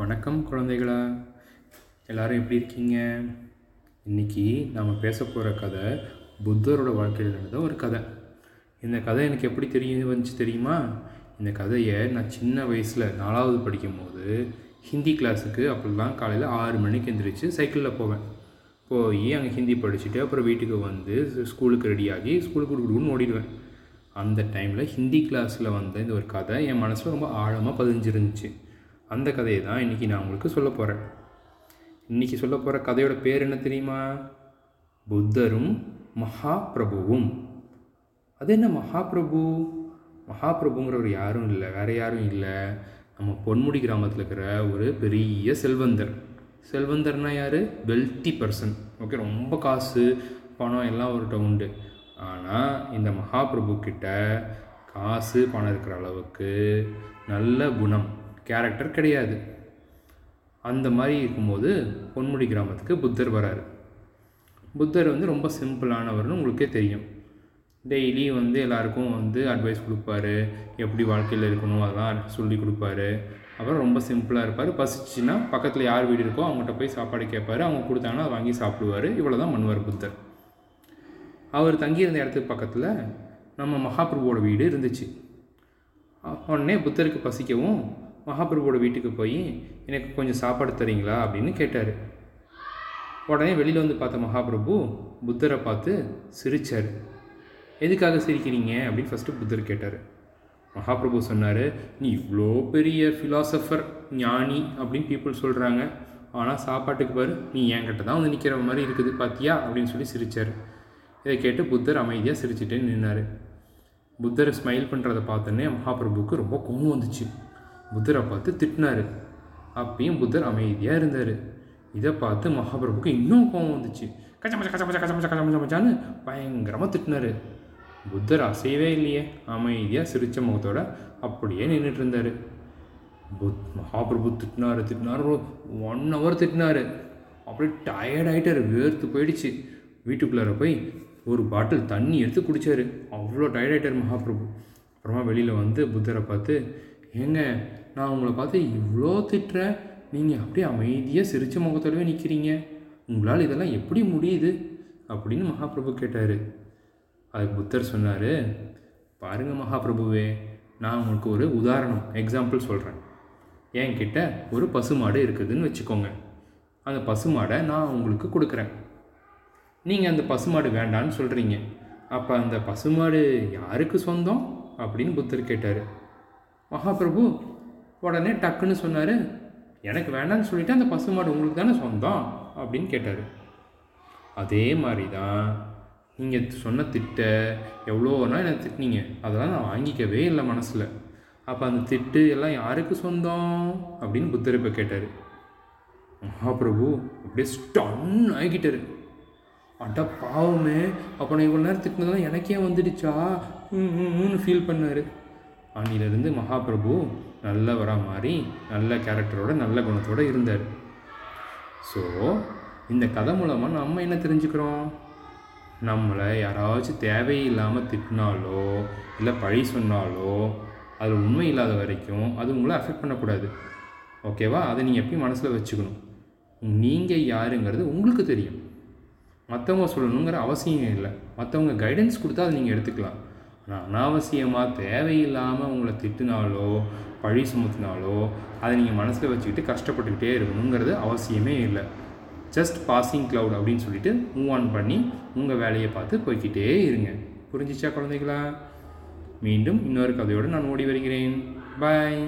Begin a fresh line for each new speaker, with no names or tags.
வணக்கம் குழந்தைகளா. எல்லாரும் எப்படி இருக்கீங்க? இன்னைக்கு நாம் பேச போகிற கதை புத்தரோட வாழ்க்கையில் நடந்த ஒரு கதை. இந்த கதை எனக்கு எப்படி தெரிய வந்துச்சு தெரியுமா? இந்த கதையை நான் சின்ன வயசில் நாலாவது படிக்கும்போது ஹிந்தி கிளாஸுக்கு அப்போல்லாம் காலையில் ஆறு மணிக்கு எந்திரிச்சு சைக்கிளில் போவேன். போய் அங்கே ஹிந்தி படிச்சுட்டு அப்புறம் வீட்டுக்கு வந்து ஸ்கூலுக்கு ரெடியாகி ஸ்கூலுக்கு கொடுக்குன்னு ஓடிடுவேன். அந்த டைமில் ஹிந்தி கிளாஸில் வந்த இந்த ஒரு கதை என் மனசில் ரொம்ப ஆழமாக பதிஞ்சிருந்துச்சு. அந்த கதையை தான் இன்றைக்கி நான் உங்களுக்கு சொல்ல போகிறேன் இன்றைக்கி சொல்ல போகிற கதையோட பேர் என்ன தெரியுமா? புத்தரும் மகாபிரபுவும். அது என்ன மகாபிரபு? மகாபிரபுங்கிறவர் யாரும் இல்லை வேறு யாரும் இல்லை. நம்ம பொன்முடி கிராமத்தில் இருக்கிற ஒரு பெரிய செல்வந்தர். செல்வந்தர்னா யார்? வெல்த்தி பர்சன் ஓகே ரொம்ப காசு பணம் எல்லாம் அவர்கிட்ட உண்டு. ஆனால் இந்த மகாபிரபு கிட்ட காசு பணம் இருக்கிற அளவுக்கு நல்ல குணம். கேரக்டர் கிடையாது. அந்த மாதிரி இருக்கும்போது பொன்முடி கிராமத்துக்கு புத்தர் வராரு. புத்தர் வந்து ரொம்ப சிம்பிளானவர்னு உங்களுக்கே தெரியும். டெய்லி வந்து எல்லாருக்கும் வந்து அட்வைஸ் கொடுப்பாரு. எப்படி வாழ்க்கையில் இருக்கணும் அதெல்லாம் சொல்லி கொடுப்பாரு. அப்புறம் ரொம்ப சிம்பிளாக இருப்பார். பசிச்சுன்னா பக்கத்தில் யார் வீடு இருக்கோ அவங்ககிட்ட போய் சாப்பாடு கேட்பாரு. அவங்க கொடுத்தாங்கன்னா அதை வாங்கி சாப்பிடுவார். இவ்வளோ தான் பண்ணுவார் புத்தர். அவர் தங்கியிருந்த இடத்துக்கு பக்கத்தில் நம்ம மகாபிரபுவோட வீடு இருந்துச்சு. உடனே புத்தருக்கு பசிக்கவும் மகாபிரபுவோட வீட்டுக்கு போய் எனக்கு கொஞ்சம் சாப்பாடு தரீங்களா? அப்படின்னு கேட்டார். உடனே வெளியில் வந்து பார்த்த மகாபிரபு புத்தரை பார்த்து சிரித்தார் எதுக்காக சிரிக்கிறீங்க? அப்படின்னு ஃபஸ்ட்டு புத்தர் கேட்டார். மகாபிரபு சொன்னார் நீ இவ்வளோ பெரிய ஃபிலாசபர் ஞானி அப்படின்னு பீப்புள் சொல்கிறாங்க ஆனால் சாப்பாட்டுக்கு பாரு நீ என்கிட்ட தான் வந்து நிற்கிற மாதிரி இருக்குது பார்த்தியா அப்படின்னு சொல்லி சிரித்தார் இதை கேட்டு புத்தர் அமைதியாக சிரிச்சுட்டே நின்னார். புத்தர் ஸ்மைல் பண்ணுறதை பார்த்தோன்னே மகாபிரபுவுக்கு ரொம்ப கோவம் வந்துச்சு. புத்தரை பார்த்து திட்டினார். அப்பயும் புத்தர் அமைதியாக இருந்தார். இதை பார்த்து மகாபிரபுக்கு இன்னும் கோவம் வந்துச்சு. கச்சமச்ச கச்சமச்ச கச்சமச்ச கச்சமச்ச மச்சான்னு பயங்கரமாக திட்டினார். புத்தர் அசையவே இல்லையே. அமைதியாக சிரித்த முகத்தோட அப்படியே நின்றுட்டு இருந்தார். புத் மகாபிரபு திட்டினாரு திட்டினார் ஒன் ஹவர் திட்டினாரு. அப்படியே டயர்ட் ஆகிட்டார் வேர்த்து போயிடுச்சு. வீட்டுக்குள்ளார போய் ஒரு பாட்டில் தண்ணி எடுத்து குடித்தார் அவ்வளோ டயர்ட் ஆகிட்டார் மகாபிரபு. அப்புறமா வெளியில் வந்து புத்தரை பார்த்து ஏங்க நான் உங்களை பார்த்து இவ்வளோ திட்டுறேன் நீங்கள் அப்படியே அமைதியாக சிரிச்ச முகத்தோடவே நிற்கிறீங்க உங்களால் இதெல்லாம் எப்படி முடியுது? அப்படின்னு மகாபிரபு கேட்டார். அதுக்கு புத்தர் சொன்னார் பாருங்கள் மகாபிரபுவே நான் உங்களுக்கு ஒரு உதாரணம் எக்ஸாம்பிள் சொல்கிறேன் என்கிட்ட ஒரு பசுமாடு இருக்குதுன்னு வச்சுக்கோங்க. அந்த பசுமாடை நான் உங்களுக்கு கொடுக்குறேன். நீங்கள் அந்த பசுமாடு வேண்டான்னு சொல்கிறீங்க அப்போ அந்த பசுமாடு யாருக்கு சொந்தம்? அப்படின்னு புத்தர் கேட்டார். மகாபிரபு உடனே டக்குன்னு சொன்னார் எனக்கு வேண்டாம்னு சொல்லிவிட்டு அந்த பசுமாடு உங்களுக்கு தானே சொந்தம்? அப்படின்னு கேட்டார். அதே மாதிரி தான் நீங்கள் சொன்ன திட்ட எவ்வளோனா என்னை திட்டினீங்க. அதெல்லாம் நான் வாங்கிக்கவே இல்லை மனசில். அப்போ அந்த திட்டு எல்லாம் யாருக்கு சொந்தம்? அப்படின்னு புத்தர் இப்போ கேட்டார். மகாபிரபு அப்படியே ஸ்டன் ஆகிக்கிட்டார் அட பாவமே. அப்போ நான் இவ்வளோ நேரம் திட்டினதெல்லாம் எனக்கே வந்துடுச்சா? ம்னு ஃபீல் பண்ணார். அன்னிலிருந்து மகாபிரபு நல்லவராக மாறி நல்ல கேரக்டரோட நல்ல குணத்தோடு இருந்தார். ஸோ இந்த கதை மூலமாக நம்ம என்ன தெரிஞ்சுக்கிறோம்? நம்மளை யாராச்சும் தேவையில்லாமல் திட்டினாலோ இல்லை பழி சொன்னாலோ அது உண்மை இல்லாத வரைக்கும் அது உங்களை அஃபெக்ட் பண்ணக்கூடாது. ஓகேவா அதை நீங்கள் எப்பயும் மனசில் வச்சுக்கணும். நீங்கள் யாருங்கிறது உங்களுக்கு தெரியும். மற்றவங்க சொல்லணுங்கிற அவசியம் இல்லை. மற்றவங்க கைடன்ஸ் கொடுத்தா அதை நீங்கள் எடுத்துக்கலாம். ஆனால் அனாவசியமாக தேவையில்லாமல் உங்களை திட்டினாலோ பழி சுமத்தினாலோ அதை நீங்கள் மனசில் வச்சுக்கிட்டு கஷ்டப்பட்டுக்கிட்டே இருக்கணுங்கிறது அவசியமே இல்லை. ஜஸ்ட் பாசிங் க்ளவுட் அப்படின்னு சொல்லிட்டு மூவ் ஆன் பண்ணி உங்கள் வேலையை பார்த்து போய்கிட்டே இருங்க. புரிஞ்சிச்சா குழந்தைகளா? மீண்டும் இன்னொரு கதையோடு நான் ஓடி வருகிறேன். பாய்